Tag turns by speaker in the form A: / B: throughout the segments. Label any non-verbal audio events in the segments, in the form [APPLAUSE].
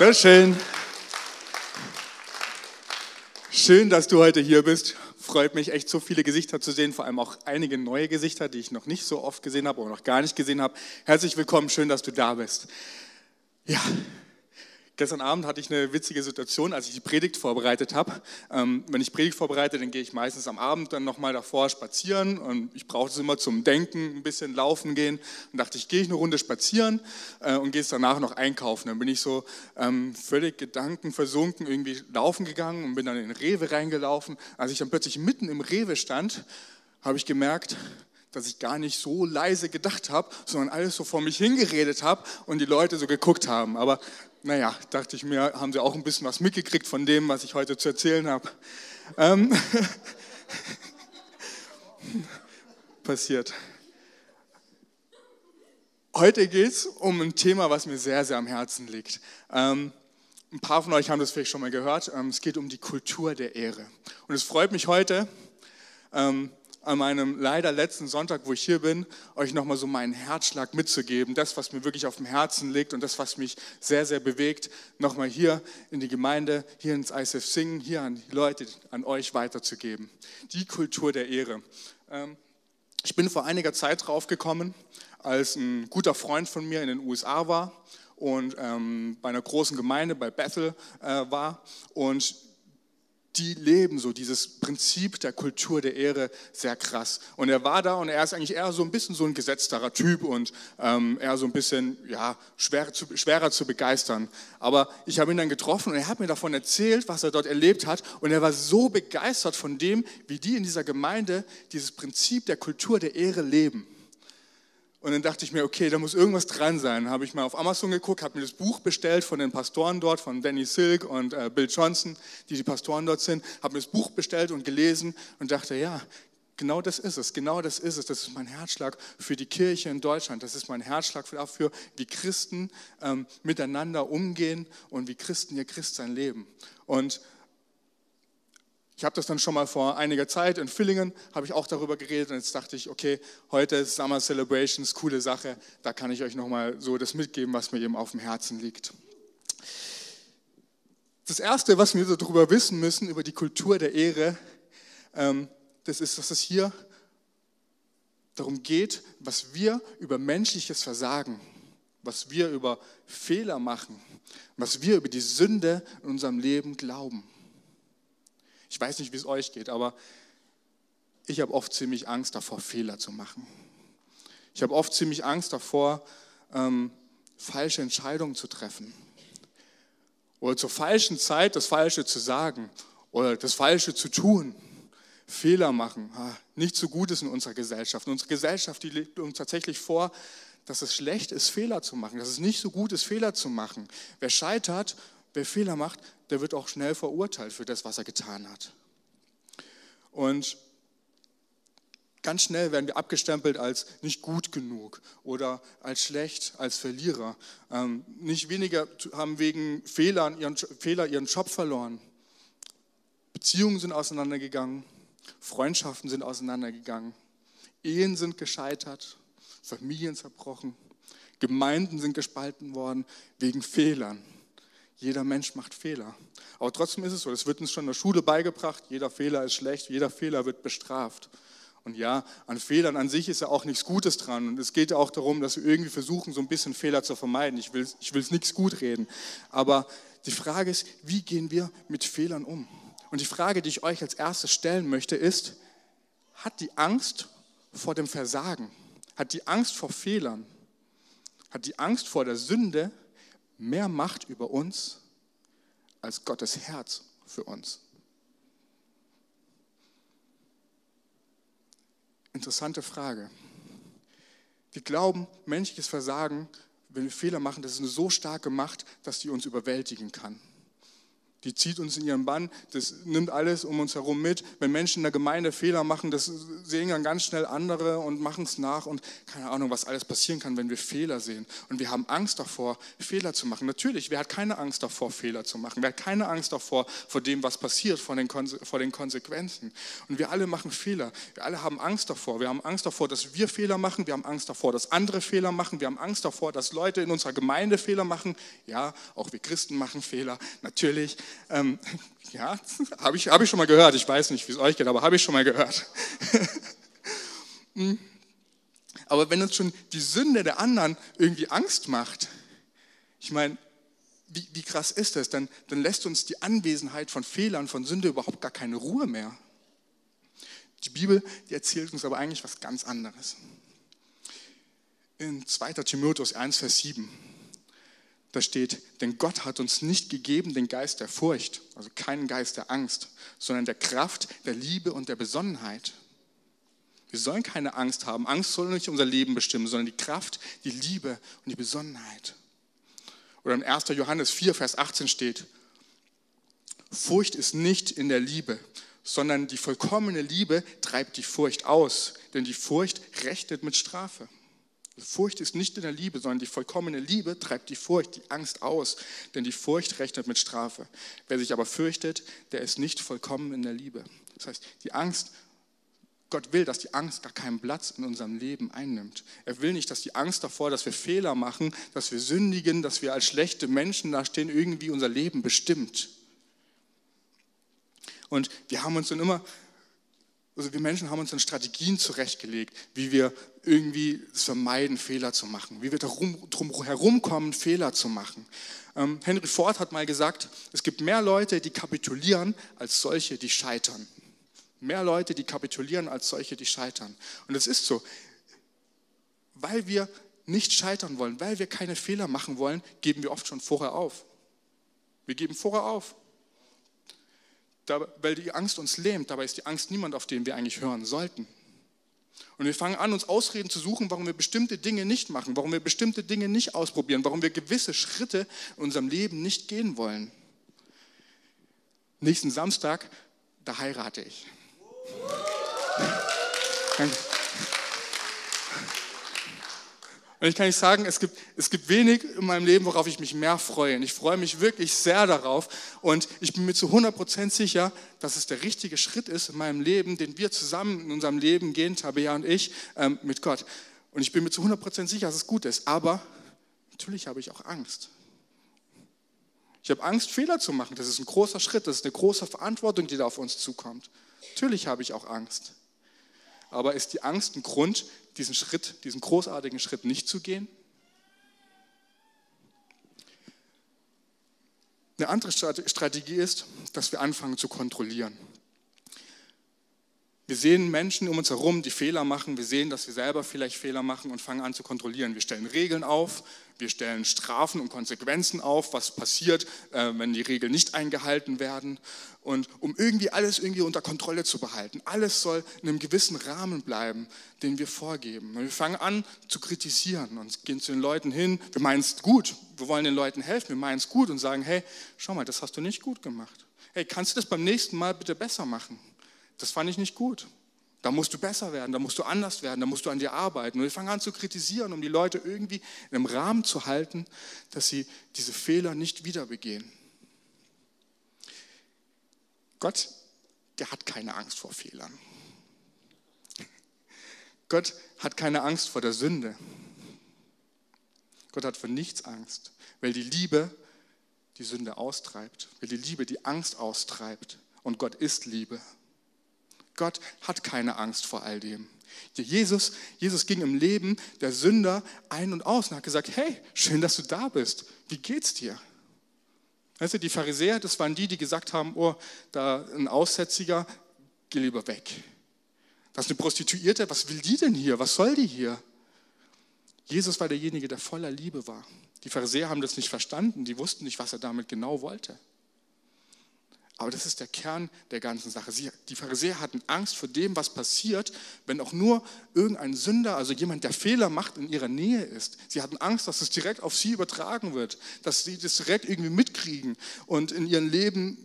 A: Sehr schön. Schön, dass du heute hier bist. Freut mich echt, so viele Gesichter zu sehen, vor allem auch einige neue Gesichter, die ich noch nicht so oft gesehen habe oder noch gar nicht gesehen habe. Herzlich willkommen, schön, dass du da bist. Ja, Gestern Abend hatte ich eine witzige Situation, als ich die Predigt vorbereitet habe. Ähm, wenn ich Predigt vorbereite, dann gehe ich meistens am Abend dann nochmal davor spazieren und ich brauche es immer zum Denken, ein bisschen laufen gehen. Und dachte ich, gehe ich eine Runde spazieren äh, und gehe es danach noch einkaufen. Dann bin ich so ähm, völlig gedankenversunken irgendwie laufen gegangen und bin dann in den Rewe reingelaufen. Als ich dann plötzlich mitten im Rewe stand, habe ich gemerkt, dass ich gar nicht so leise gedacht habe, sondern alles so vor mich hingeredet habe und die Leute so geguckt haben. Aber naja, dachte ich mir, haben sie auch ein bisschen was mitgekriegt von dem, was ich heute zu erzählen habe. Ähm, [LAUGHS] passiert. Heute geht es um ein Thema, was mir sehr, sehr am Herzen liegt. Ähm, ein paar von euch haben das vielleicht schon mal gehört. Ähm, es geht um die Kultur der Ehre. Und es freut mich heute, ähm, an meinem leider letzten Sonntag, wo ich hier bin, euch nochmal so meinen Herzschlag mitzugeben, das, was mir wirklich auf dem Herzen liegt und das, was mich sehr, sehr bewegt, nochmal hier in die Gemeinde, hier ins ISF Singen, hier an die Leute, an euch weiterzugeben. Die Kultur der Ehre. Ähm, ich bin vor einiger Zeit draufgekommen, als ein guter Freund von mir in den USA war und ähm, bei einer großen Gemeinde bei Bethel äh, war und die leben so dieses Prinzip der Kultur der Ehre sehr krass. Und er war da und er ist eigentlich eher so ein bisschen so ein gesetzterer Typ und ähm, eher so ein bisschen ja, schwer zu, schwerer zu begeistern. Aber ich habe ihn dann getroffen und er hat mir davon erzählt, was er dort erlebt hat. Und er war so begeistert von dem, wie die in dieser Gemeinde dieses Prinzip der Kultur der Ehre leben. Und dann dachte ich mir, okay, da muss irgendwas dran sein. Habe ich mal auf Amazon geguckt, habe mir das Buch bestellt von den Pastoren dort, von Danny Silk und äh, Bill Johnson, die die Pastoren dort sind. Habe mir das Buch bestellt und gelesen und dachte, ja, genau das ist es, genau das ist es. Das ist mein Herzschlag für die Kirche in Deutschland. Das ist mein Herzschlag dafür, wie Christen ähm, miteinander umgehen und wie Christen ihr Christsein leben. Und ich habe das dann schon mal vor einiger Zeit in Villingen, habe ich auch darüber geredet und jetzt dachte ich, okay, heute ist Summer Celebrations, coole Sache, da kann ich euch nochmal so das mitgeben, was mir eben auf dem Herzen liegt. Das Erste, was wir darüber wissen müssen, über die Kultur der Ehre, ähm, das ist, dass es hier darum geht, was wir über menschliches Versagen, was wir über Fehler machen, was wir über die Sünde in unserem Leben glauben. Ich weiß nicht, wie es euch geht, aber ich habe oft ziemlich Angst davor, Fehler zu machen. Ich habe oft ziemlich Angst davor, ähm, falsche Entscheidungen zu treffen. Oder zur falschen Zeit das Falsche zu sagen oder das Falsche zu tun. Fehler machen. Nicht so gut ist in unserer Gesellschaft. unsere Gesellschaft, die legt uns tatsächlich vor, dass es schlecht ist, Fehler zu machen, dass es nicht so gut ist, Fehler zu machen. Wer scheitert, wer Fehler macht, der wird auch schnell verurteilt für das, was er getan hat. Und ganz schnell werden wir abgestempelt als nicht gut genug oder als schlecht, als Verlierer. Ähm, nicht weniger haben wegen Fehlern ihren, Fehler ihren Job verloren. Beziehungen sind auseinandergegangen, Freundschaften sind auseinandergegangen, Ehen sind gescheitert, Familien zerbrochen, Gemeinden sind gespalten worden wegen Fehlern. Jeder Mensch macht Fehler. Aber trotzdem ist es so, es wird uns schon in der Schule beigebracht, jeder Fehler ist schlecht, jeder Fehler wird bestraft. Und ja, an Fehlern an sich ist ja auch nichts Gutes dran. Und es geht ja auch darum, dass wir irgendwie versuchen, so ein bisschen Fehler zu vermeiden. Ich will, ich es nichts gut reden. Aber die Frage ist, wie gehen wir mit Fehlern um? Und die Frage, die ich euch als erstes stellen möchte, ist, hat die Angst vor dem Versagen, hat die Angst vor Fehlern, hat die Angst vor der Sünde mehr Macht über uns als Gottes Herz für uns? Interessante Frage. Wir glauben, menschliches Versagen, wenn wir Fehler machen, das ist eine so starke Macht, dass die uns überwältigen kann. Die zieht uns in ihren Bann, das nimmt alles um uns herum mit. Wenn Menschen in der Gemeinde Fehler machen, das sehen dann ganz schnell andere und machen es nach und keine Ahnung, was alles passieren kann, wenn wir Fehler sehen. Und wir haben Angst davor, Fehler zu machen. Natürlich, wer hat keine Angst davor, Fehler zu machen? Wer hat keine Angst davor, vor dem, was passiert, vor den, vor den Konsequenzen? Und wir alle machen Fehler. Wir alle haben Angst davor. Wir haben Angst davor, dass wir Fehler machen. Wir haben Angst davor, dass andere Fehler machen. Wir haben Angst davor, dass Leute in unserer Gemeinde Fehler machen. Ja, auch wir Christen machen Fehler, natürlich. Ähm, [LAUGHS] ja, [LAUGHS] habe ich, hab ich schon mal gehört. Ich weiß nicht, wie es euch geht, aber habe ich schon mal gehört. [LAUGHS] Hm. aber wenn uns schon die Sünde der anderen irgendwie Angst macht, ich meine, wie, wie krass ist das? Dann, dann lässt uns die Anwesenheit von Fehlern, von Sünde überhaupt gar keine Ruhe mehr. Die Bibel, die erzählt uns aber eigentlich was ganz anderes. In 2. Timotheus 1, Vers 7 da steht, denn Gott hat uns nicht gegeben den Geist der Furcht, also keinen Geist der Angst, sondern der Kraft, der Liebe und der Besonnenheit. Wir sollen keine Angst haben. Angst soll nicht unser Leben bestimmen, sondern die Kraft, die Liebe und die Besonnenheit. Oder in 1. Johannes 4, Vers 18 steht, Furcht ist nicht in der Liebe, sondern die vollkommene Liebe treibt die Furcht aus, denn die Furcht rechnet mit Strafe. Furcht ist nicht in der Liebe, sondern die vollkommene Liebe treibt die Furcht, die Angst aus, denn die Furcht rechnet mit Strafe. Wer sich aber fürchtet, der ist nicht vollkommen in der Liebe. Das heißt, die Angst, Gott will, dass die Angst gar keinen Platz in unserem Leben einnimmt. Er will nicht, dass die Angst davor, dass wir Fehler machen, dass wir sündigen, dass wir als schlechte Menschen dastehen, irgendwie unser Leben bestimmt. Und wir haben uns dann immer also wir Menschen haben uns dann Strategien zurechtgelegt, wie wir irgendwie vermeiden, Fehler zu machen, wie wir darum, herumkommen, Fehler zu machen. Ähm, Henry Ford hat mal gesagt, es gibt mehr Leute, die kapitulieren, als solche, die scheitern. Mehr Leute, die kapitulieren, als solche, die scheitern. Und es ist so, weil wir nicht scheitern wollen, weil wir keine Fehler machen wollen, geben wir oft schon vorher auf. Wir geben vorher auf weil die Angst uns lähmt. Dabei ist die Angst niemand, auf den wir eigentlich hören sollten. Und wir fangen an, uns Ausreden zu suchen, warum wir bestimmte Dinge nicht machen, warum wir bestimmte Dinge nicht ausprobieren, warum wir gewisse Schritte in unserem Leben nicht gehen wollen. Nächsten Samstag, da heirate ich. Danke. Und ich kann nicht sagen, es gibt, es gibt wenig in meinem Leben, worauf ich mich mehr freue. Und ich freue mich wirklich sehr darauf. Und ich bin mir zu 100% sicher, dass es der richtige Schritt ist in meinem Leben, den wir zusammen in unserem Leben gehen, Tabea und ich, ähm, mit Gott. Und ich bin mir zu 100% sicher, dass es gut ist. Aber natürlich habe ich auch Angst. Ich habe Angst, Fehler zu machen. Das ist ein großer Schritt, das ist eine große Verantwortung, die da auf uns zukommt. Natürlich habe ich auch Angst. Aber ist die Angst ein Grund, diesen Schritt, diesen großartigen Schritt nicht zu gehen? Eine andere Strategie ist, dass wir anfangen zu kontrollieren. Wir sehen Menschen um uns herum, die Fehler machen. Wir sehen, dass wir selber vielleicht Fehler machen und fangen an zu kontrollieren. Wir stellen Regeln auf, wir stellen Strafen und Konsequenzen auf, was passiert, äh, wenn die Regeln nicht eingehalten werden. Und um irgendwie alles irgendwie unter Kontrolle zu behalten. Alles soll in einem gewissen Rahmen bleiben, den wir vorgeben. Und wir fangen an zu kritisieren und gehen zu den Leuten hin. Wir meinen es gut. Wir wollen den Leuten helfen. Wir meinen es gut und sagen, hey, schau mal, das hast du nicht gut gemacht. Hey, kannst du das beim nächsten Mal bitte besser machen? Das fand ich nicht gut. Da musst du besser werden, da musst du anders werden, da musst du an dir arbeiten. Und wir fangen an zu kritisieren, um die Leute irgendwie in einem Rahmen zu halten, dass sie diese Fehler nicht wieder begehen. Gott, der hat keine Angst vor Fehlern. Gott hat keine Angst vor der Sünde. Gott hat vor nichts Angst, weil die Liebe die Sünde austreibt, weil die Liebe die Angst austreibt. Und Gott ist Liebe. Gott hat keine Angst vor all dem. Jesus, Jesus ging im Leben der Sünder ein und aus und hat gesagt, hey, schön, dass du da bist. Wie geht's dir? Weißt du, die Pharisäer, das waren die, die gesagt haben, oh, da ein Aussätziger, geh lieber weg. Das ist eine Prostituierte, was will die denn hier? Was soll die hier? Jesus war derjenige, der voller Liebe war. Die Pharisäer haben das nicht verstanden, die wussten nicht, was er damit genau wollte. Aber das ist der Kern der ganzen Sache. Sie, die Pharisäer hatten Angst vor dem, was passiert, wenn auch nur irgendein Sünder, also jemand, der Fehler macht, in ihrer Nähe ist. Sie hatten Angst, dass es direkt auf sie übertragen wird, dass sie das direkt irgendwie mitkriegen und in ihren Leben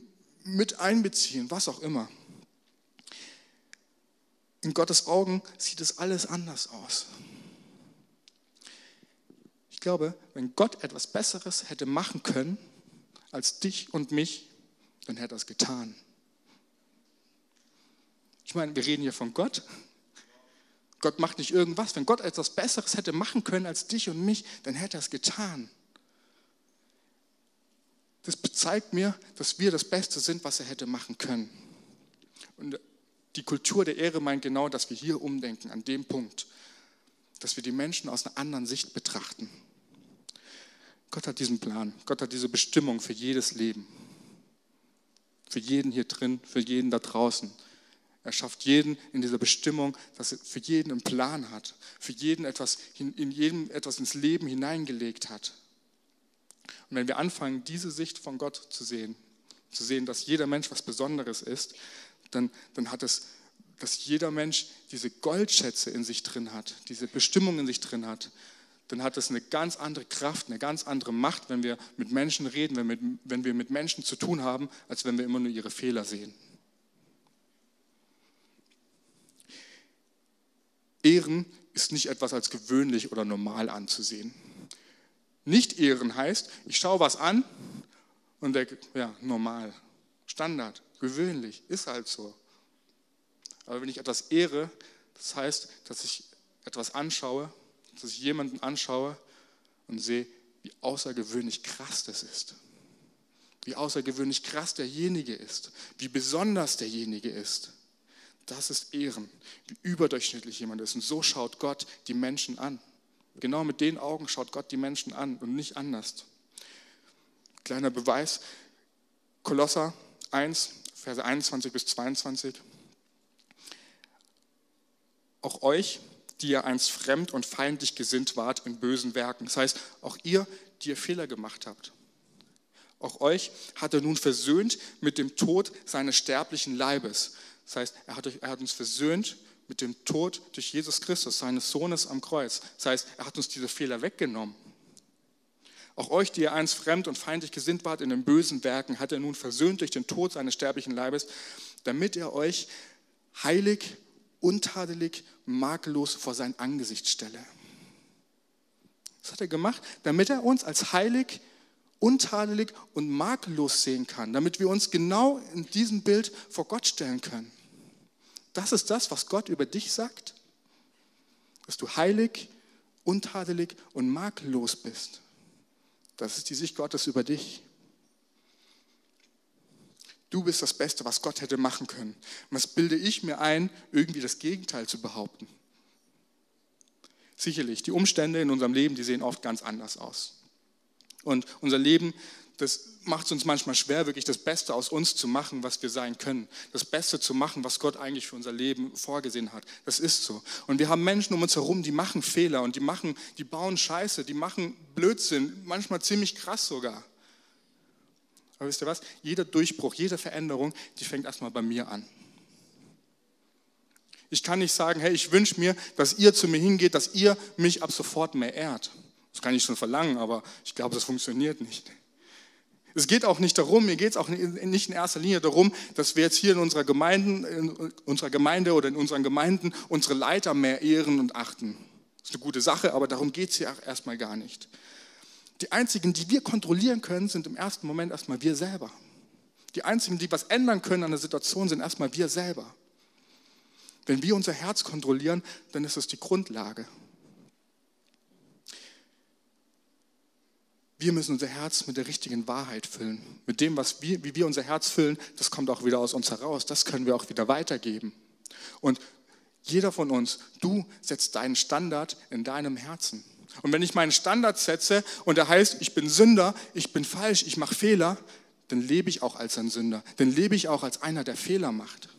A: mit einbeziehen, was auch immer. In Gottes Augen sieht es alles anders aus. Ich glaube, wenn Gott etwas Besseres hätte machen können als dich und mich, dann hätte er es getan. Ich meine, wir reden hier von Gott. Gott macht nicht irgendwas. Wenn Gott etwas Besseres hätte machen können als dich und mich, dann hätte er es getan. Das zeigt mir, dass wir das Beste sind, was er hätte machen können. Und die Kultur der Ehre meint genau, dass wir hier umdenken, an dem Punkt, dass wir die Menschen aus einer anderen Sicht betrachten. Gott hat diesen Plan, Gott hat diese Bestimmung für jedes Leben. Für jeden hier drin, für jeden da draußen. Er schafft jeden in dieser Bestimmung, dass er für jeden einen Plan hat, für jeden etwas, in jedem etwas ins Leben hineingelegt hat. Und wenn wir anfangen, diese Sicht von Gott zu sehen, zu sehen, dass jeder Mensch was Besonderes ist, dann, dann hat es, dass jeder Mensch diese Goldschätze in sich drin hat, diese Bestimmung in sich drin hat, dann hat es eine ganz andere Kraft, eine ganz andere Macht, wenn wir mit Menschen reden, wenn wir, mit, wenn wir mit Menschen zu tun haben, als wenn wir immer nur ihre Fehler sehen. Ehren ist nicht etwas als gewöhnlich oder normal anzusehen. Nicht ehren heißt, ich schaue was an und denke, ja, normal, Standard, gewöhnlich, ist halt so. Aber wenn ich etwas ehre, das heißt, dass ich etwas anschaue dass ich jemanden anschaue und sehe, wie außergewöhnlich krass das ist. Wie außergewöhnlich krass derjenige ist. Wie besonders derjenige ist. Das ist Ehren, wie überdurchschnittlich jemand ist. Und so schaut Gott die Menschen an. Genau mit den Augen schaut Gott die Menschen an und nicht anders. Kleiner Beweis, Kolosser 1, Verse 21 bis 22. Auch euch, die ihr einst fremd und feindlich gesinnt wart in bösen Werken. Das heißt, auch ihr, die ihr Fehler gemacht habt. Auch euch hat er nun versöhnt mit dem Tod seines sterblichen Leibes. Das heißt, er hat, er hat uns versöhnt mit dem Tod durch Jesus Christus, seines Sohnes am Kreuz. Das heißt, er hat uns diese Fehler weggenommen. Auch euch, die ihr einst fremd und feindlich gesinnt wart in den bösen Werken, hat er nun versöhnt durch den Tod seines sterblichen Leibes, damit er euch heilig untadelig, makellos vor sein Angesicht stelle. Das hat er gemacht, damit er uns als heilig, untadelig und makellos sehen kann, damit wir uns genau in diesem Bild vor Gott stellen können. Das ist das, was Gott über dich sagt, dass du heilig, untadelig und makellos bist. Das ist die Sicht Gottes über dich. Du bist das Beste, was Gott hätte machen können. was bilde ich mir ein, irgendwie das Gegenteil zu behaupten? Sicherlich, die Umstände in unserem Leben, die sehen oft ganz anders aus. Und unser Leben, das macht es uns manchmal schwer, wirklich das Beste aus uns zu machen, was wir sein können. Das Beste zu machen, was Gott eigentlich für unser Leben vorgesehen hat. Das ist so. Und wir haben Menschen um uns herum, die machen Fehler und die machen, die bauen Scheiße, die machen Blödsinn, manchmal ziemlich krass sogar. Aber wisst ihr was? Jeder Durchbruch, jede Veränderung, die fängt erstmal bei mir an. Ich kann nicht sagen, hey, ich wünsche mir, dass ihr zu mir hingeht, dass ihr mich ab sofort mehr ehrt. Das kann ich schon verlangen, aber ich glaube, das funktioniert nicht. Es geht auch nicht darum, mir geht es auch nicht in erster Linie darum, dass wir jetzt hier in unserer, Gemeinden, in unserer Gemeinde oder in unseren Gemeinden unsere Leiter mehr ehren und achten. Das ist eine gute Sache, aber darum geht es hier erstmal gar nicht. Die einzigen, die wir kontrollieren können, sind im ersten Moment erstmal wir selber. Die einzigen, die was ändern können an der Situation, sind erstmal wir selber. Wenn wir unser Herz kontrollieren, dann ist es die Grundlage. Wir müssen unser Herz mit der richtigen Wahrheit füllen. Mit dem, was wir, wie wir unser Herz füllen, das kommt auch wieder aus uns heraus. Das können wir auch wieder weitergeben. Und jeder von uns, du setzt deinen Standard in deinem Herzen. Und wenn ich meinen Standard setze und er heißt, ich bin Sünder, ich bin falsch, ich mache Fehler, dann lebe ich auch als ein Sünder. Dann lebe ich auch als einer, der Fehler macht.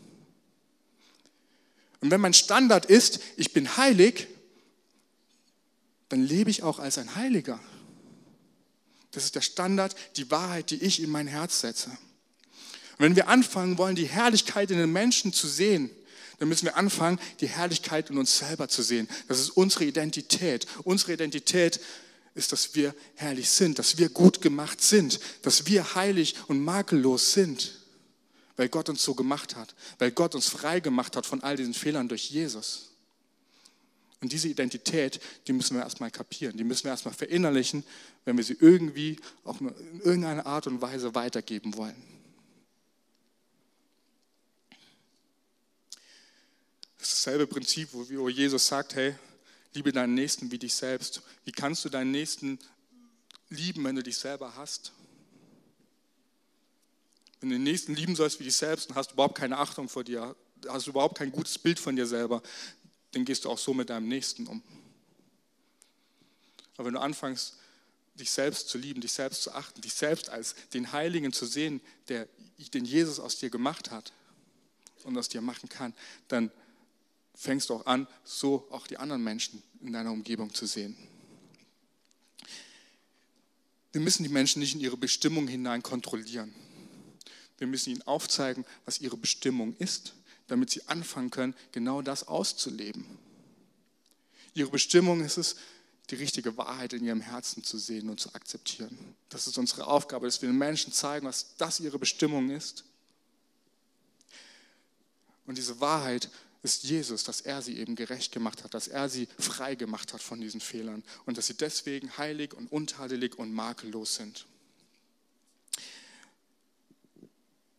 A: Und wenn mein Standard ist, ich bin heilig, dann lebe ich auch als ein Heiliger. Das ist der Standard, die Wahrheit, die ich in mein Herz setze. Und wenn wir anfangen wollen, die Herrlichkeit in den Menschen zu sehen, dann müssen wir anfangen, die Herrlichkeit in uns selber zu sehen. Das ist unsere Identität. Unsere Identität ist, dass wir herrlich sind, dass wir gut gemacht sind, dass wir heilig und makellos sind, weil Gott uns so gemacht hat, weil Gott uns frei gemacht hat von all diesen Fehlern durch Jesus. Und diese Identität, die müssen wir erstmal kapieren, die müssen wir erstmal verinnerlichen, wenn wir sie irgendwie auch in irgendeiner Art und Weise weitergeben wollen. Das ist dasselbe Prinzip, wo Jesus sagt, hey, liebe deinen Nächsten wie dich selbst. Wie kannst du deinen Nächsten lieben, wenn du dich selber hast? Wenn du den Nächsten lieben sollst wie dich selbst, dann hast du überhaupt keine Achtung vor dir, hast du überhaupt kein gutes Bild von dir selber, dann gehst du auch so mit deinem Nächsten um. Aber wenn du anfängst, dich selbst zu lieben, dich selbst zu achten, dich selbst als den Heiligen zu sehen, der, den Jesus aus dir gemacht hat und aus dir machen kann, dann fängst du auch an, so auch die anderen Menschen in deiner Umgebung zu sehen. Wir müssen die Menschen nicht in ihre Bestimmung hinein kontrollieren. Wir müssen ihnen aufzeigen, was ihre Bestimmung ist, damit sie anfangen können, genau das auszuleben. Ihre Bestimmung ist es, die richtige Wahrheit in ihrem Herzen zu sehen und zu akzeptieren. Das ist unsere Aufgabe, dass wir den Menschen zeigen, was das ihre Bestimmung ist. Und diese Wahrheit ist Jesus, dass er sie eben gerecht gemacht hat, dass er sie frei gemacht hat von diesen Fehlern und dass sie deswegen heilig und untadelig und makellos sind.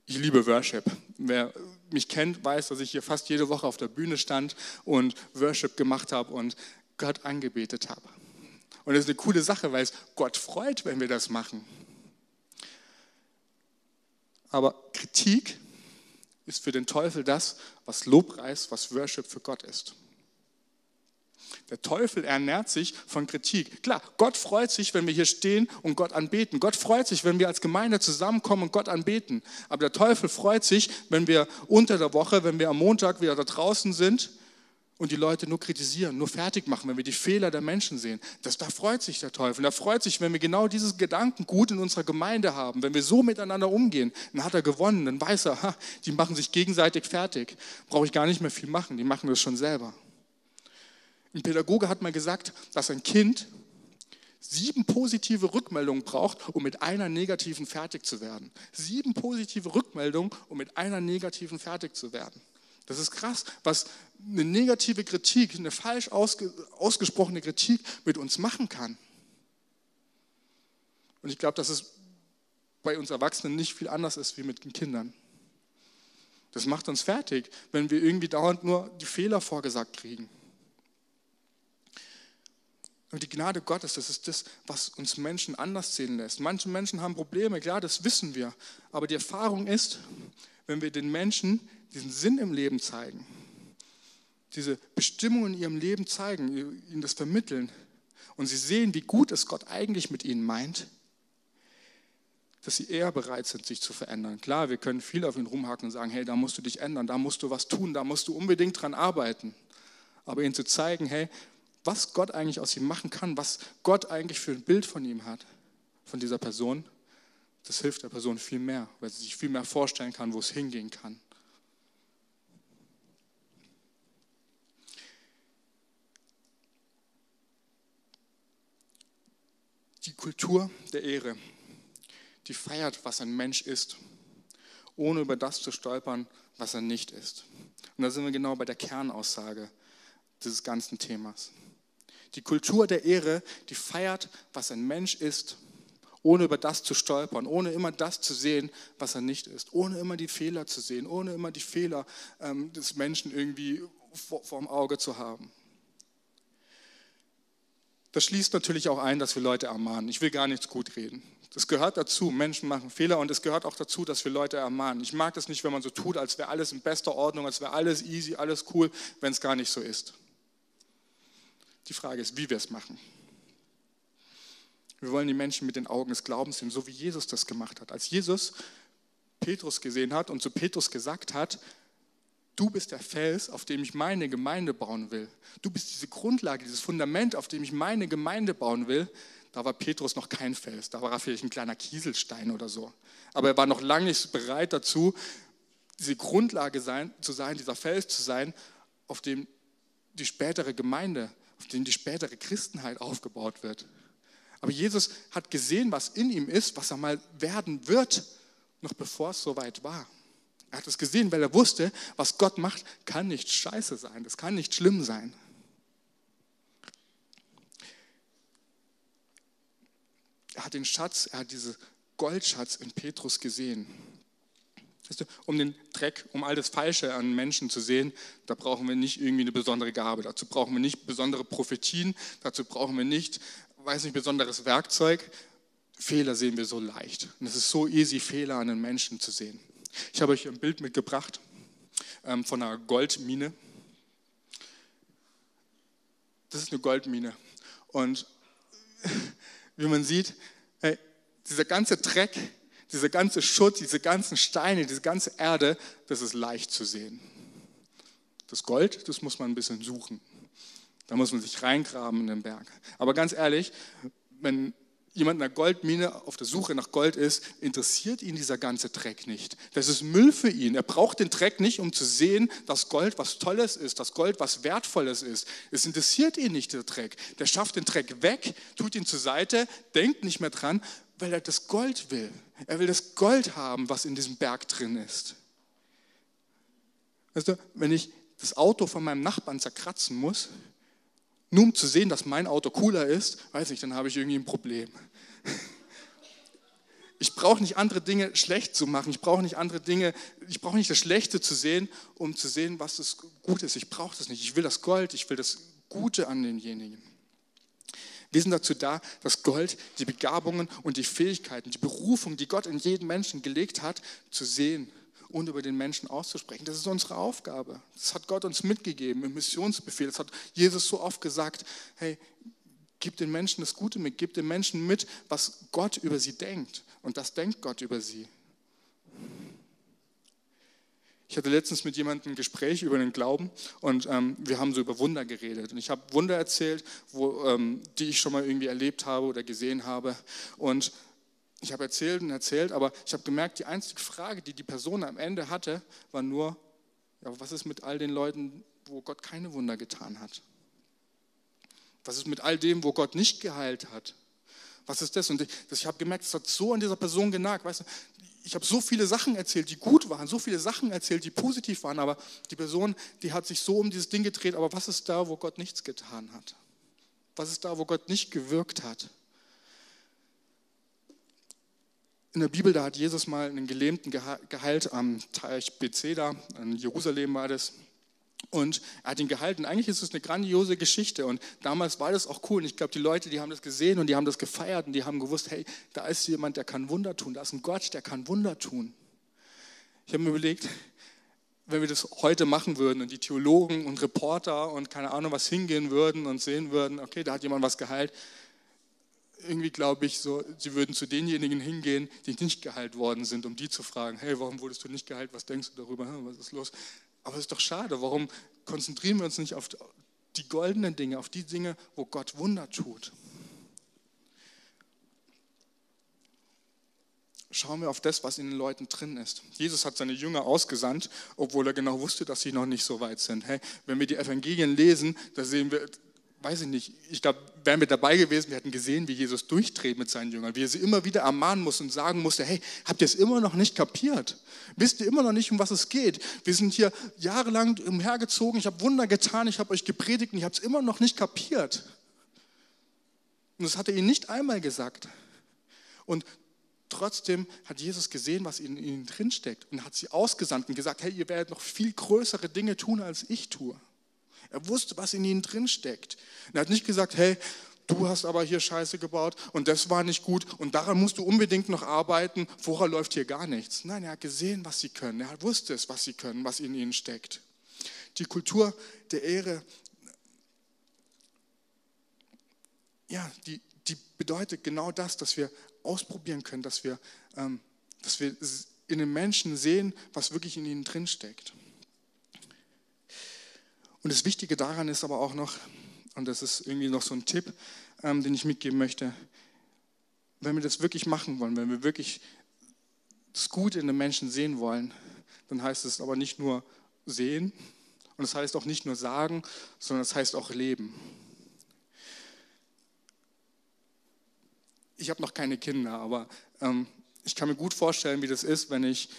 A: Ich liebe Worship. Wer mich kennt, weiß, dass ich hier fast jede Woche auf der Bühne stand und Worship gemacht habe und Gott angebetet habe. Und das ist eine coole Sache, weil es Gott freut, wenn wir das machen. Aber Kritik ist für den Teufel das, was Lobpreis, was Worship für Gott ist. Der Teufel ernährt sich von Kritik. Klar, Gott freut sich, wenn wir hier stehen und Gott anbeten. Gott freut sich, wenn wir als Gemeinde zusammenkommen und Gott anbeten. Aber der Teufel freut sich, wenn wir unter der Woche, wenn wir am Montag wieder da draußen sind und die Leute nur kritisieren, nur fertig machen, wenn wir die Fehler der Menschen sehen. Das, da freut sich der Teufel. Er freut sich, wenn wir genau dieses Gedankengut in unserer Gemeinde haben, wenn wir so miteinander umgehen. Dann hat er gewonnen, dann weiß er, ha, die machen sich gegenseitig fertig. Brauche ich gar nicht mehr viel machen, die machen das schon selber. Ein Pädagoge hat mal gesagt, dass ein Kind sieben positive Rückmeldungen braucht, um mit einer negativen fertig zu werden. Sieben positive Rückmeldungen, um mit einer negativen fertig zu werden. Das ist krass, was eine negative Kritik, eine falsch ausge, ausgesprochene Kritik mit uns machen kann. Und ich glaube, dass es bei uns Erwachsenen nicht viel anders ist wie mit den Kindern. Das macht uns fertig, wenn wir irgendwie dauernd nur die Fehler vorgesagt kriegen. Und die Gnade Gottes, das ist das, was uns Menschen anders sehen lässt. Manche Menschen haben Probleme, klar, das wissen wir. Aber die Erfahrung ist, wenn wir den Menschen diesen Sinn im Leben zeigen, diese Bestimmung in ihrem Leben zeigen, ihnen das vermitteln und sie sehen, wie gut es Gott eigentlich mit ihnen meint, dass sie eher bereit sind, sich zu verändern. Klar, wir können viel auf ihn rumhaken und sagen, hey, da musst du dich ändern, da musst du was tun, da musst du unbedingt dran arbeiten. Aber ihnen zu zeigen, hey, was Gott eigentlich aus ihm machen kann, was Gott eigentlich für ein Bild von ihm hat, von dieser Person, das hilft der Person viel mehr, weil sie sich viel mehr vorstellen kann, wo es hingehen kann. Die Kultur der Ehre, die feiert, was ein Mensch ist, ohne über das zu stolpern, was er nicht ist. Und da sind wir genau bei der Kernaussage dieses ganzen Themas. Die Kultur der Ehre, die feiert, was ein Mensch ist, ohne über das zu stolpern, ohne immer das zu sehen, was er nicht ist, ohne immer die Fehler zu sehen, ohne immer die Fehler ähm, des Menschen irgendwie vor, vor dem Auge zu haben. Das schließt natürlich auch ein, dass wir Leute ermahnen. Ich will gar nichts gut reden. Das gehört dazu. Menschen machen Fehler und es gehört auch dazu, dass wir Leute ermahnen. Ich mag das nicht, wenn man so tut, als wäre alles in bester Ordnung, als wäre alles easy, alles cool, wenn es gar nicht so ist. Die Frage ist, wie wir es machen. Wir wollen die Menschen mit den Augen des Glaubens sehen, so wie Jesus das gemacht hat. Als Jesus Petrus gesehen hat und zu Petrus gesagt hat, du bist der Fels, auf dem ich meine Gemeinde bauen will. Du bist diese Grundlage, dieses Fundament, auf dem ich meine Gemeinde bauen will. da war Petrus noch kein Fels, da war er vielleicht ein kleiner Kieselstein oder so. Aber er war noch lange nicht bereit dazu, diese Grundlage sein, zu sein, dieser Fels zu sein, auf dem die spätere Gemeinde, auf dem die spätere Christenheit aufgebaut wird. Aber Jesus hat gesehen, was in ihm ist, was er mal werden wird, noch bevor es soweit war. Er hat es gesehen, weil er wusste, was Gott macht, kann nicht scheiße sein, das kann nicht schlimm sein. Er hat den Schatz, er hat diesen Goldschatz in Petrus gesehen. Um den Dreck, um all das Falsche an Menschen zu sehen, da brauchen wir nicht irgendwie eine besondere Gabe. Dazu brauchen wir nicht besondere Prophetien. Dazu brauchen wir nicht, weiß nicht, besonderes Werkzeug. Fehler sehen wir so leicht. Und es ist so easy, Fehler an den Menschen zu sehen. Ich habe euch ein Bild mitgebracht ähm, von einer Goldmine. Das ist eine Goldmine. Und [LAUGHS] wie man sieht, hey, dieser ganze Dreck, dieser ganze Schutt, diese ganzen Steine, diese ganze Erde, das ist leicht zu sehen. Das Gold, das muss man ein bisschen suchen. Da muss man sich reingraben in den Berg. Aber ganz ehrlich, wenn jemand in einer Goldmine auf der Suche nach Gold ist, interessiert ihn dieser ganze Dreck nicht. Das ist Müll für ihn. Er braucht den Dreck nicht, um zu sehen, dass Gold was Tolles ist, dass Gold was Wertvolles ist. Es interessiert ihn nicht, der Dreck. Der schafft den Dreck weg, tut ihn zur Seite, denkt nicht mehr dran, weil er das Gold will. Er will das Gold haben, was in diesem Berg drin ist. Weißt du, wenn ich das Auto von meinem Nachbarn zerkratzen muss, nur um zu sehen, dass mein Auto cooler ist, weiß ich, dann habe ich irgendwie ein Problem. [LAUGHS] Ich brauche nicht andere Dinge schlecht zu machen. Ich brauche nicht andere Dinge, ich brauche nicht das Schlechte zu sehen, um zu sehen, was das Gute ist. Ich brauche das nicht. Ich will das Gold, ich will das Gute an denjenigen. Wir sind dazu da, das Gold, die Begabungen und die Fähigkeiten, die Berufung, die Gott in jeden Menschen gelegt hat, zu sehen und über den Menschen auszusprechen. Das ist unsere Aufgabe. Das hat Gott uns mitgegeben im Missionsbefehl. Das hat Jesus so oft gesagt, hey, gib den Menschen das Gute mit, gib den Menschen mit, was Gott über sie denkt. Und das denkt Gott über sie. Ich hatte letztens mit jemandem ein Gespräch über den Glauben und ähm, wir haben so über Wunder geredet. Und ich habe Wunder erzählt, wo, ähm, die ich schon mal irgendwie erlebt habe oder gesehen habe. Und ich habe erzählt und erzählt, aber ich habe gemerkt, die einzige Frage, die die Person am Ende hatte, war nur, ja, was ist mit all den Leuten, wo Gott keine Wunder getan hat? Was ist mit all dem, wo Gott nicht geheilt hat? Was ist das? Und ich, habe gemerkt, es hat so an dieser Person genagt. Weißt du, ich habe so viele Sachen erzählt, die gut waren, so viele Sachen erzählt, die positiv waren, aber die Person, die hat sich so um dieses Ding gedreht. Aber was ist da, wo Gott nichts getan hat? Was ist da, wo Gott nicht gewirkt hat? In der Bibel, da hat Jesus mal einen Gelähmten geheilt am Teich Bethesda, in Jerusalem war das. Und er hat ihn gehalten. Eigentlich ist es eine grandiose Geschichte. Und damals war das auch cool. Und ich glaube, die Leute, die haben das gesehen und die haben das gefeiert und die haben gewusst, hey, da ist jemand, der kann Wunder tun. Da ist ein Gott, der kann Wunder tun. Ich habe mir überlegt, wenn wir das heute machen würden und die Theologen und Reporter und keine Ahnung was hingehen würden und sehen würden, okay, da hat jemand was geheilt, irgendwie glaube ich so, sie würden zu denjenigen hingehen, die nicht geheilt worden sind, um die zu fragen, hey, warum wurdest du nicht geheilt, was denkst du darüber, was ist los? Aber es ist doch schade, warum konzentrieren wir uns nicht auf die goldenen Dinge, auf die Dinge, wo Gott Wunder tut? Schauen wir auf das, was in den Leuten drin ist. Jesus hat seine Jünger ausgesandt, obwohl er genau wusste, dass sie noch nicht so weit sind. Hey, wenn wir die Evangelien lesen, da sehen wir, weiß ich nicht, ich glaube, wären wir dabei gewesen, wir hätten gesehen, wie Jesus durchdreht mit seinen Jüngern, wie er sie immer wieder ermahnen muss und sagen musste, hey, habt ihr es immer noch nicht kapiert? Wisst ihr immer noch nicht, um was es geht? Wir sind hier jahrelang umhergezogen, ich habe Wunder getan, ich habe euch gepredigt und ihr habt es immer noch nicht kapiert. Und das hat er ihnen nicht einmal gesagt. Und trotzdem hat Jesus gesehen, was in ihnen drinsteckt und hat sie ausgesandt und gesagt, hey, ihr werdet noch viel größere Dinge tun, als ich tue. Er wusste, was in ihnen drin steckt. Er hat nicht gesagt, hey, du hast aber hier Scheiße gebaut und das war nicht gut und daran musst du unbedingt noch arbeiten, vorher läuft hier gar nichts. Nein, er hat gesehen, was sie können. Er wusste es, was sie können, was in ihnen steckt. Die Kultur der Ehre, ja, die, die bedeutet genau das, dass wir ausprobieren können, dass wir, ähm, dass wir in den Menschen sehen, was wirklich in ihnen drin steckt. Und das Wichtige daran ist aber auch noch, und das ist irgendwie noch so ein Tipp, ähm, den ich mitgeben möchte. Wenn wir das wirklich machen wollen, wenn wir wirklich das Gute in den Menschen sehen wollen, dann heißt es aber nicht nur sehen und es das heißt auch nicht nur sagen, sondern es das heißt auch leben. Ich habe noch keine Kinder, aber ähm, ich kann mir gut vorstellen, wie das ist, wenn ich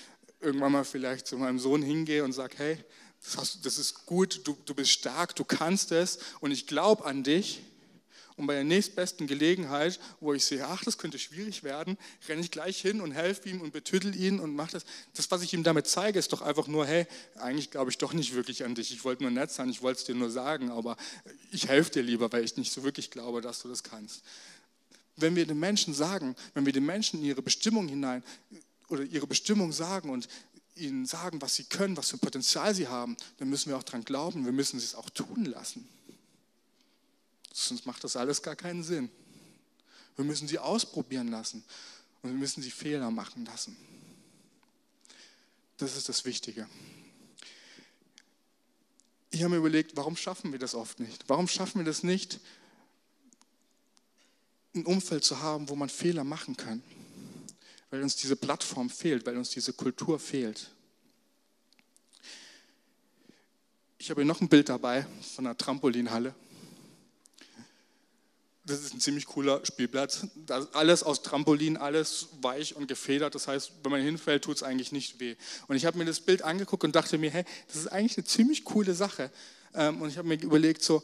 A: irgendwann mal vielleicht zu meinem Sohn hingehe und sage, hey, das, hast, das ist gut, du, du bist stark, du kannst es und ich glaube an dich. Und bei der nächstbesten Gelegenheit, wo ich sehe, ach, das könnte schwierig werden, renne ich gleich hin und helfe ihm und betüttel ihn und mache das. Das, was ich ihm damit zeige, ist doch einfach nur, hey, eigentlich glaube ich doch nicht wirklich an dich. Ich wollte nur nett sein, ich wollte es dir nur sagen, aber ich helfe dir lieber, weil ich nicht so wirklich glaube, dass du das kannst. Wenn wir den Menschen sagen, wenn wir den Menschen in ihre Bestimmung hinein oder ihre Bestimmung sagen und ihnen sagen, was sie können, was für Potenzial sie haben, dann müssen wir auch daran glauben, wir müssen es auch tun lassen. Sonst macht das alles gar keinen Sinn. Wir müssen sie ausprobieren lassen und wir müssen sie Fehler machen lassen. Das ist das Wichtige. Ich habe mir überlegt, warum schaffen wir das oft nicht? Warum schaffen wir das nicht, ein Umfeld zu haben, wo man Fehler machen kann? Weil uns diese Plattform fehlt, weil uns diese Kultur fehlt. Ich habe hier noch ein Bild dabei von einer Trampolinhalle das ist ein ziemlich cooler Spielplatz. Alles aus Trampolin, alles weich und gefedert. Das heißt, wenn man hinfällt, tut es eigentlich nicht weh. Und ich habe mir das Bild angeguckt und dachte mir, hey, das ist eigentlich eine ziemlich coole Sache. Ähm, und ich habe mir überlegt, so,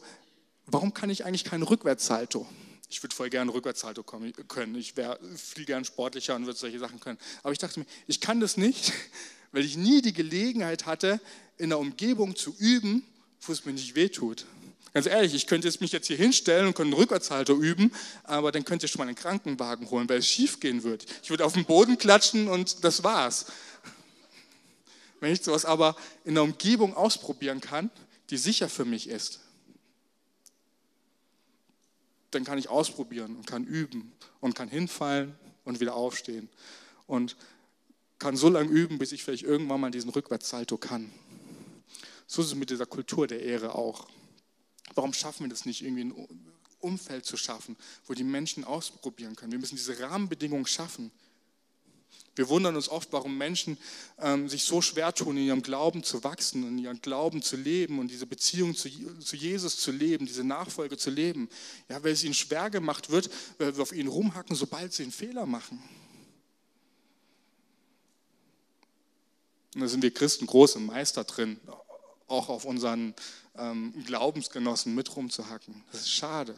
A: warum kann ich eigentlich keinen Rückwärtssalto? Ich würde voll gerne Rückwärtssalto können. Ich wäre viel gern sportlicher und würde solche Sachen können. Aber ich dachte mir, ich kann das nicht, [LAUGHS] weil ich nie die Gelegenheit hatte, in der Umgebung zu üben, wo es mir nicht weh tut. Ganz ehrlich, ich könnte mich jetzt hier hinstellen und könnte einen Rückwärtshalter üben, aber dann könnt ihr schon mal einen Krankenwagen holen, weil es schief gehen wird. Ich würde auf den Boden klatschen und das war's. Wenn ich sowas aber in der Umgebung ausprobieren kann, die sicher für mich ist, dann kann ich ausprobieren und kann üben und kann hinfallen und wieder aufstehen und kann so lange üben, bis ich vielleicht irgendwann mal diesen Rückwärtssalto kann. So ist es mit dieser Kultur der Ehre auch. Warum schaffen wir das nicht, irgendwie ein Umfeld zu schaffen, wo die Menschen ausprobieren können? Wir müssen diese Rahmenbedingungen schaffen. Wir wundern uns oft, warum Menschen ähm, sich so schwer tun, in ihrem Glauben zu wachsen, in ihrem Glauben zu leben und diese Beziehung zu, zu Jesus zu leben, diese Nachfolge zu leben. Ja, weil es ihnen schwer gemacht wird, weil wir auf ihnen rumhacken, sobald sie einen Fehler machen. Und da sind wir Christen große Meister drin, auch auf unseren ähm, Glaubensgenossen mit rumzuhacken. Das ist schade.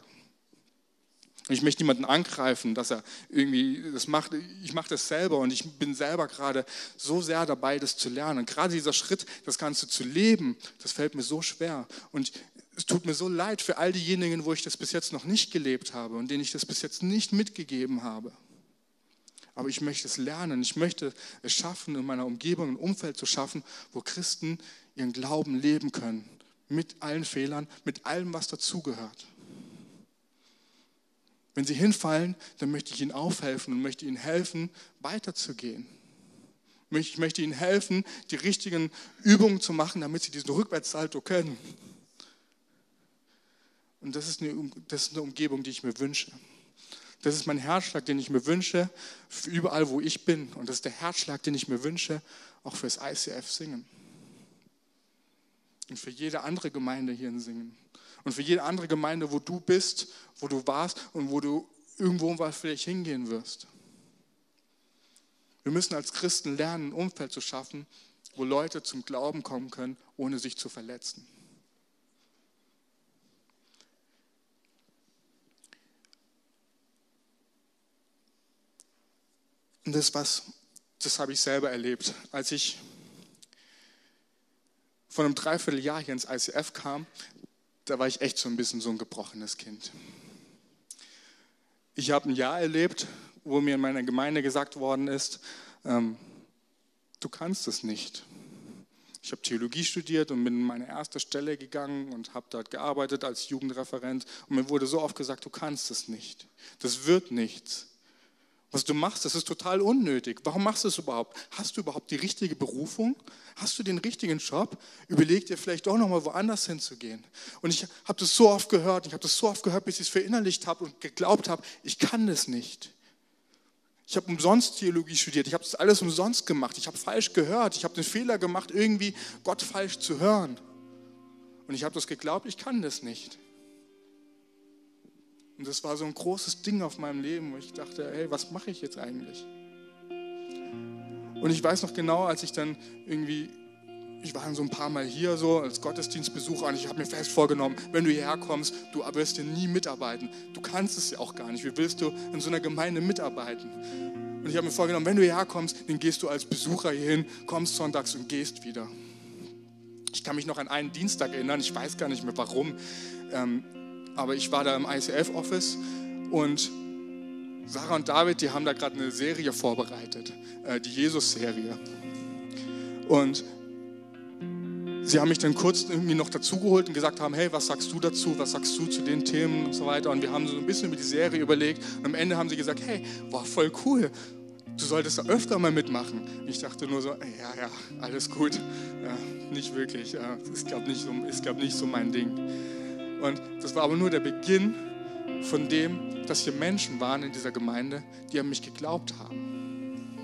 A: Ich möchte niemanden angreifen, dass er irgendwie das macht. Ich mache das selber und ich bin selber gerade so sehr dabei, das zu lernen. Und gerade dieser Schritt, das Ganze zu leben, das fällt mir so schwer. Und es tut mir so leid für all diejenigen, wo ich das bis jetzt noch nicht gelebt habe und denen ich das bis jetzt nicht mitgegeben habe. Aber ich möchte es lernen. Ich möchte es schaffen, in meiner Umgebung ein Umfeld zu schaffen, wo Christen ihren Glauben leben können mit allen Fehlern, mit allem, was dazugehört. Wenn sie hinfallen, dann möchte ich ihnen aufhelfen und möchte ihnen helfen, weiterzugehen. Ich möchte ihnen helfen, die richtigen Übungen zu machen, damit sie diesen Rückwärtssalto können. Und das ist, eine, das ist eine Umgebung, die ich mir wünsche. Das ist mein Herzschlag, den ich mir wünsche, für überall, wo ich bin. Und das ist der Herzschlag, den ich mir wünsche, auch fürs ICF singen und für jede andere Gemeinde hier in Singen und für jede andere Gemeinde, wo du bist, wo du warst und wo du irgendwo vielleicht hingehen wirst. Wir müssen als Christen lernen, ein Umfeld zu schaffen, wo Leute zum Glauben kommen können, ohne sich zu verletzen. Und das was, das habe ich selber erlebt, als ich vor einem Dreivierteljahr hier ins ICF kam, da war ich echt so ein bisschen so ein gebrochenes Kind. Ich habe ein Jahr erlebt, wo mir in meiner Gemeinde gesagt worden ist, ähm, du kannst es nicht. Ich habe Theologie studiert und bin in meine erste Stelle gegangen und habe dort gearbeitet als Jugendreferent. Und mir wurde so oft gesagt, du kannst es nicht. Das wird nichts. Was du machst, das ist total unnötig. Warum machst du es überhaupt? Hast du überhaupt die richtige Berufung? Hast du den richtigen Job? Überleg dir vielleicht auch nochmal woanders hinzugehen. Und ich habe das so oft gehört, ich habe das so oft gehört, bis ich es verinnerlicht habe und geglaubt habe, ich kann das nicht. Ich habe umsonst Theologie studiert, ich habe das alles umsonst gemacht, ich habe falsch gehört, ich habe den Fehler gemacht, irgendwie Gott falsch zu hören. Und ich habe das geglaubt, ich kann das nicht. Und das war so ein großes Ding auf meinem Leben, wo ich dachte, hey, was mache ich jetzt eigentlich? Und ich weiß noch genau, als ich dann irgendwie, ich war dann so ein paar Mal hier so als Gottesdienstbesucher und ich habe mir fest vorgenommen, wenn du hierher kommst, du wirst hier nie mitarbeiten. Du kannst es ja auch gar nicht. Wie willst du in so einer Gemeinde mitarbeiten? Und ich habe mir vorgenommen, wenn du hierher kommst, dann gehst du als Besucher hierhin, kommst sonntags und gehst wieder. Ich kann mich noch an einen Dienstag erinnern, ich weiß gar nicht mehr warum, ähm, aber ich war da im ICF-Office und Sarah und David, die haben da gerade eine Serie vorbereitet, äh, die Jesus-Serie. Und sie haben mich dann kurz irgendwie noch dazugeholt und gesagt haben, hey, was sagst du dazu, was sagst du zu den Themen und so weiter. Und wir haben so ein bisschen über die Serie überlegt und am Ende haben sie gesagt, hey, war voll cool, du solltest da öfter mal mitmachen. Ich dachte nur so, ja, ja, alles gut, ja, nicht wirklich, ja, ist glaube nicht, so, glaub nicht so mein Ding. Und das war aber nur der Beginn von dem, dass hier Menschen waren in dieser Gemeinde, die an mich geglaubt haben.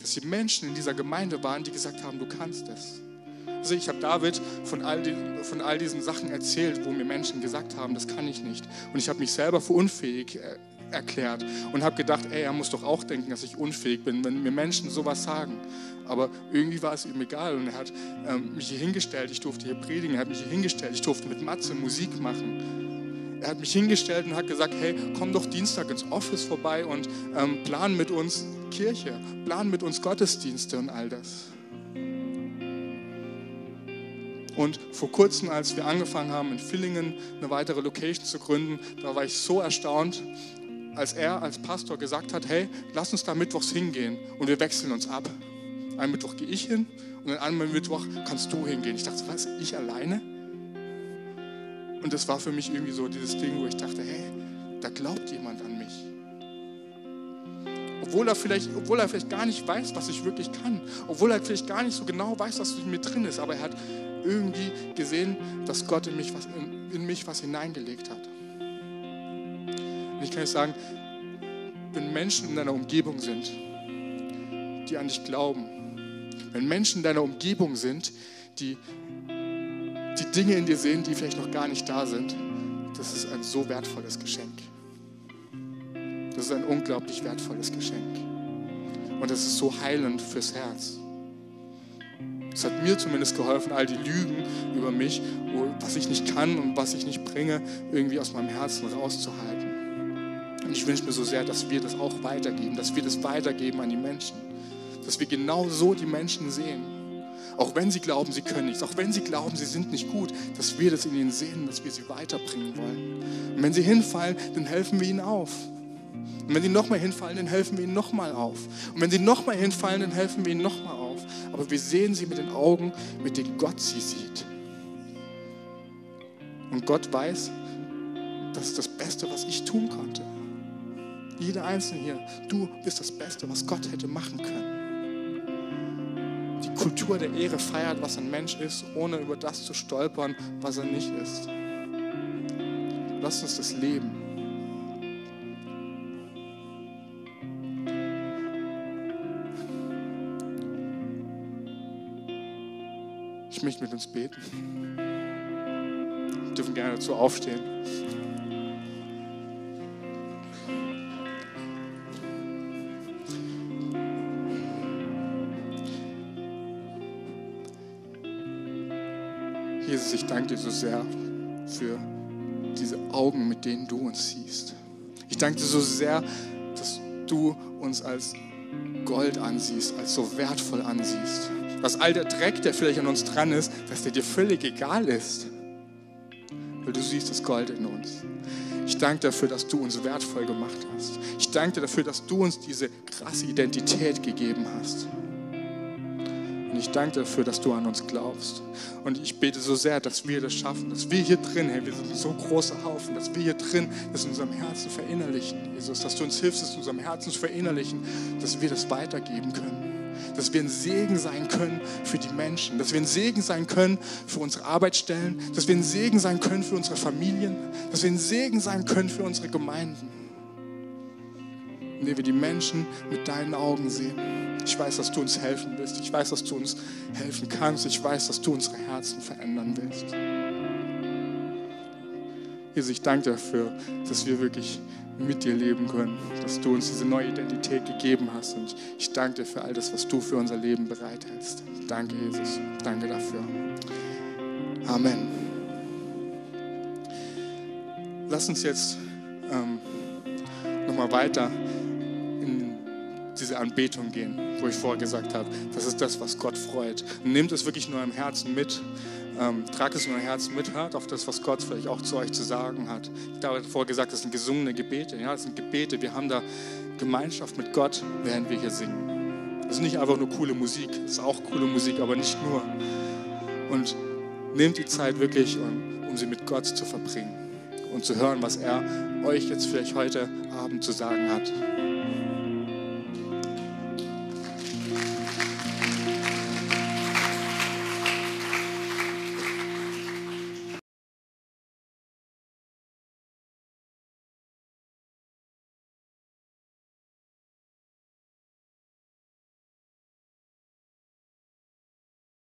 A: Dass hier Menschen in dieser Gemeinde waren, die gesagt haben, du kannst es. Also ich habe David von all, die, von all diesen Sachen erzählt, wo mir Menschen gesagt haben, das kann ich nicht. Und ich habe mich selber für unfähig äh, erklärt und habe gedacht, ey, er muss doch auch denken, dass ich unfähig bin, wenn mir Menschen sowas sagen. Aber irgendwie war es ihm egal und er hat ähm, mich hier hingestellt, ich durfte hier predigen, er hat mich hier hingestellt, ich durfte mit Matze Musik machen. Er hat mich hingestellt und hat gesagt, hey, komm doch Dienstag ins Office vorbei und ähm, plan mit uns Kirche, plan mit uns Gottesdienste und all das. Und vor kurzem, als wir angefangen haben, in Villingen eine weitere Location zu gründen, da war ich so erstaunt, als er als Pastor gesagt hat, hey, lass uns da mittwochs hingehen und wir wechseln uns ab. Einen Mittwoch gehe ich hin und an einem Mittwoch kannst du hingehen. Ich dachte, was, ich alleine? Und das war für mich irgendwie so dieses Ding, wo ich dachte, hey, da glaubt jemand an mich. Obwohl er, vielleicht, obwohl er vielleicht gar nicht weiß, was ich wirklich kann. Obwohl er vielleicht gar nicht so genau weiß, was in mir drin ist. Aber er hat irgendwie gesehen, dass Gott in mich was, in, in mich was hineingelegt hat. Und ich kann euch sagen, wenn Menschen in deiner Umgebung sind, die an dich glauben, wenn Menschen in deiner Umgebung sind, die die Dinge in dir sehen, die vielleicht noch gar nicht da sind, das ist ein so wertvolles Geschenk. Das ist ein unglaublich wertvolles Geschenk. Und das ist so heilend fürs Herz. Es hat mir zumindest geholfen, all die Lügen über mich, was ich nicht kann und was ich nicht bringe, irgendwie aus meinem Herzen rauszuhalten. Und ich wünsche mir so sehr, dass wir das auch weitergeben, dass wir das weitergeben an die Menschen. Dass wir genau so die Menschen sehen. Auch wenn sie glauben, sie können nichts, auch wenn sie glauben, sie sind nicht gut, dass wir das in ihnen sehen, dass wir sie weiterbringen wollen. Und wenn sie hinfallen, dann helfen wir ihnen auf. Und wenn sie nochmal hinfallen, dann helfen wir ihnen nochmal auf. Und wenn sie nochmal hinfallen, dann helfen wir ihnen nochmal auf. Aber wir sehen sie mit den Augen, mit denen Gott sie sieht. Und Gott weiß, das ist das Beste, was ich tun konnte. Jeder Einzelne hier, du bist das Beste, was Gott hätte machen können. Die Kultur der Ehre feiert, was ein Mensch ist, ohne über das zu stolpern, was er nicht ist. Lass uns das leben. Ich möchte mit uns beten. Wir dürfen gerne dazu aufstehen. Jesus, ich danke dir so sehr für diese Augen, mit denen du uns siehst. Ich danke dir so sehr, dass du uns als Gold ansiehst, als so wertvoll ansiehst. Dass all der Dreck, der vielleicht an uns dran ist, dass der dir völlig egal ist. Weil du siehst das Gold in uns. Ich danke dafür, dass du uns wertvoll gemacht hast. Ich danke dir dafür, dass du uns diese krasse Identität gegeben hast ich danke dafür, dass du an uns glaubst. Und ich bete so sehr, dass wir das schaffen, dass wir hier drin, hey, wir sind so großer Haufen, dass wir hier drin das in unserem Herzen verinnerlichen, Jesus, dass du uns hilfst, es in unserem Herzen zu verinnerlichen, dass wir das weitergeben können dass wir ein Segen sein können für die Menschen, dass wir ein Segen sein können für unsere Arbeitsstellen, dass wir ein Segen sein können für unsere Familien, dass wir ein Segen sein können für unsere Gemeinden. Indem wir die Menschen mit deinen Augen sehen. Ich weiß, dass du uns helfen willst. Ich weiß, dass du uns helfen kannst. Ich weiß, dass du unsere Herzen verändern willst. Jesus, ich danke dafür, dass wir wirklich mit dir leben können, dass du uns diese neue Identität gegeben hast. Und ich danke dir für all das, was du für unser Leben bereithältst. Danke, Jesus. Danke dafür. Amen. Lass uns jetzt ähm, nochmal weiter diese Anbetung gehen, wo ich vorher gesagt habe, das ist das, was Gott freut. Nehmt es wirklich nur im Herzen mit. Ähm, tragt es in euer Herz mit, hört auf das, was Gott vielleicht auch zu euch zu sagen hat. Ich habe vorher gesagt, das sind gesungene Gebete. Ja, das sind Gebete. Wir haben da Gemeinschaft mit Gott, während wir hier singen. Das ist nicht einfach nur coole Musik. Das ist auch coole Musik, aber nicht nur. Und nehmt die Zeit wirklich, um, um sie mit Gott zu verbringen und zu hören, was er euch jetzt vielleicht heute Abend zu sagen hat.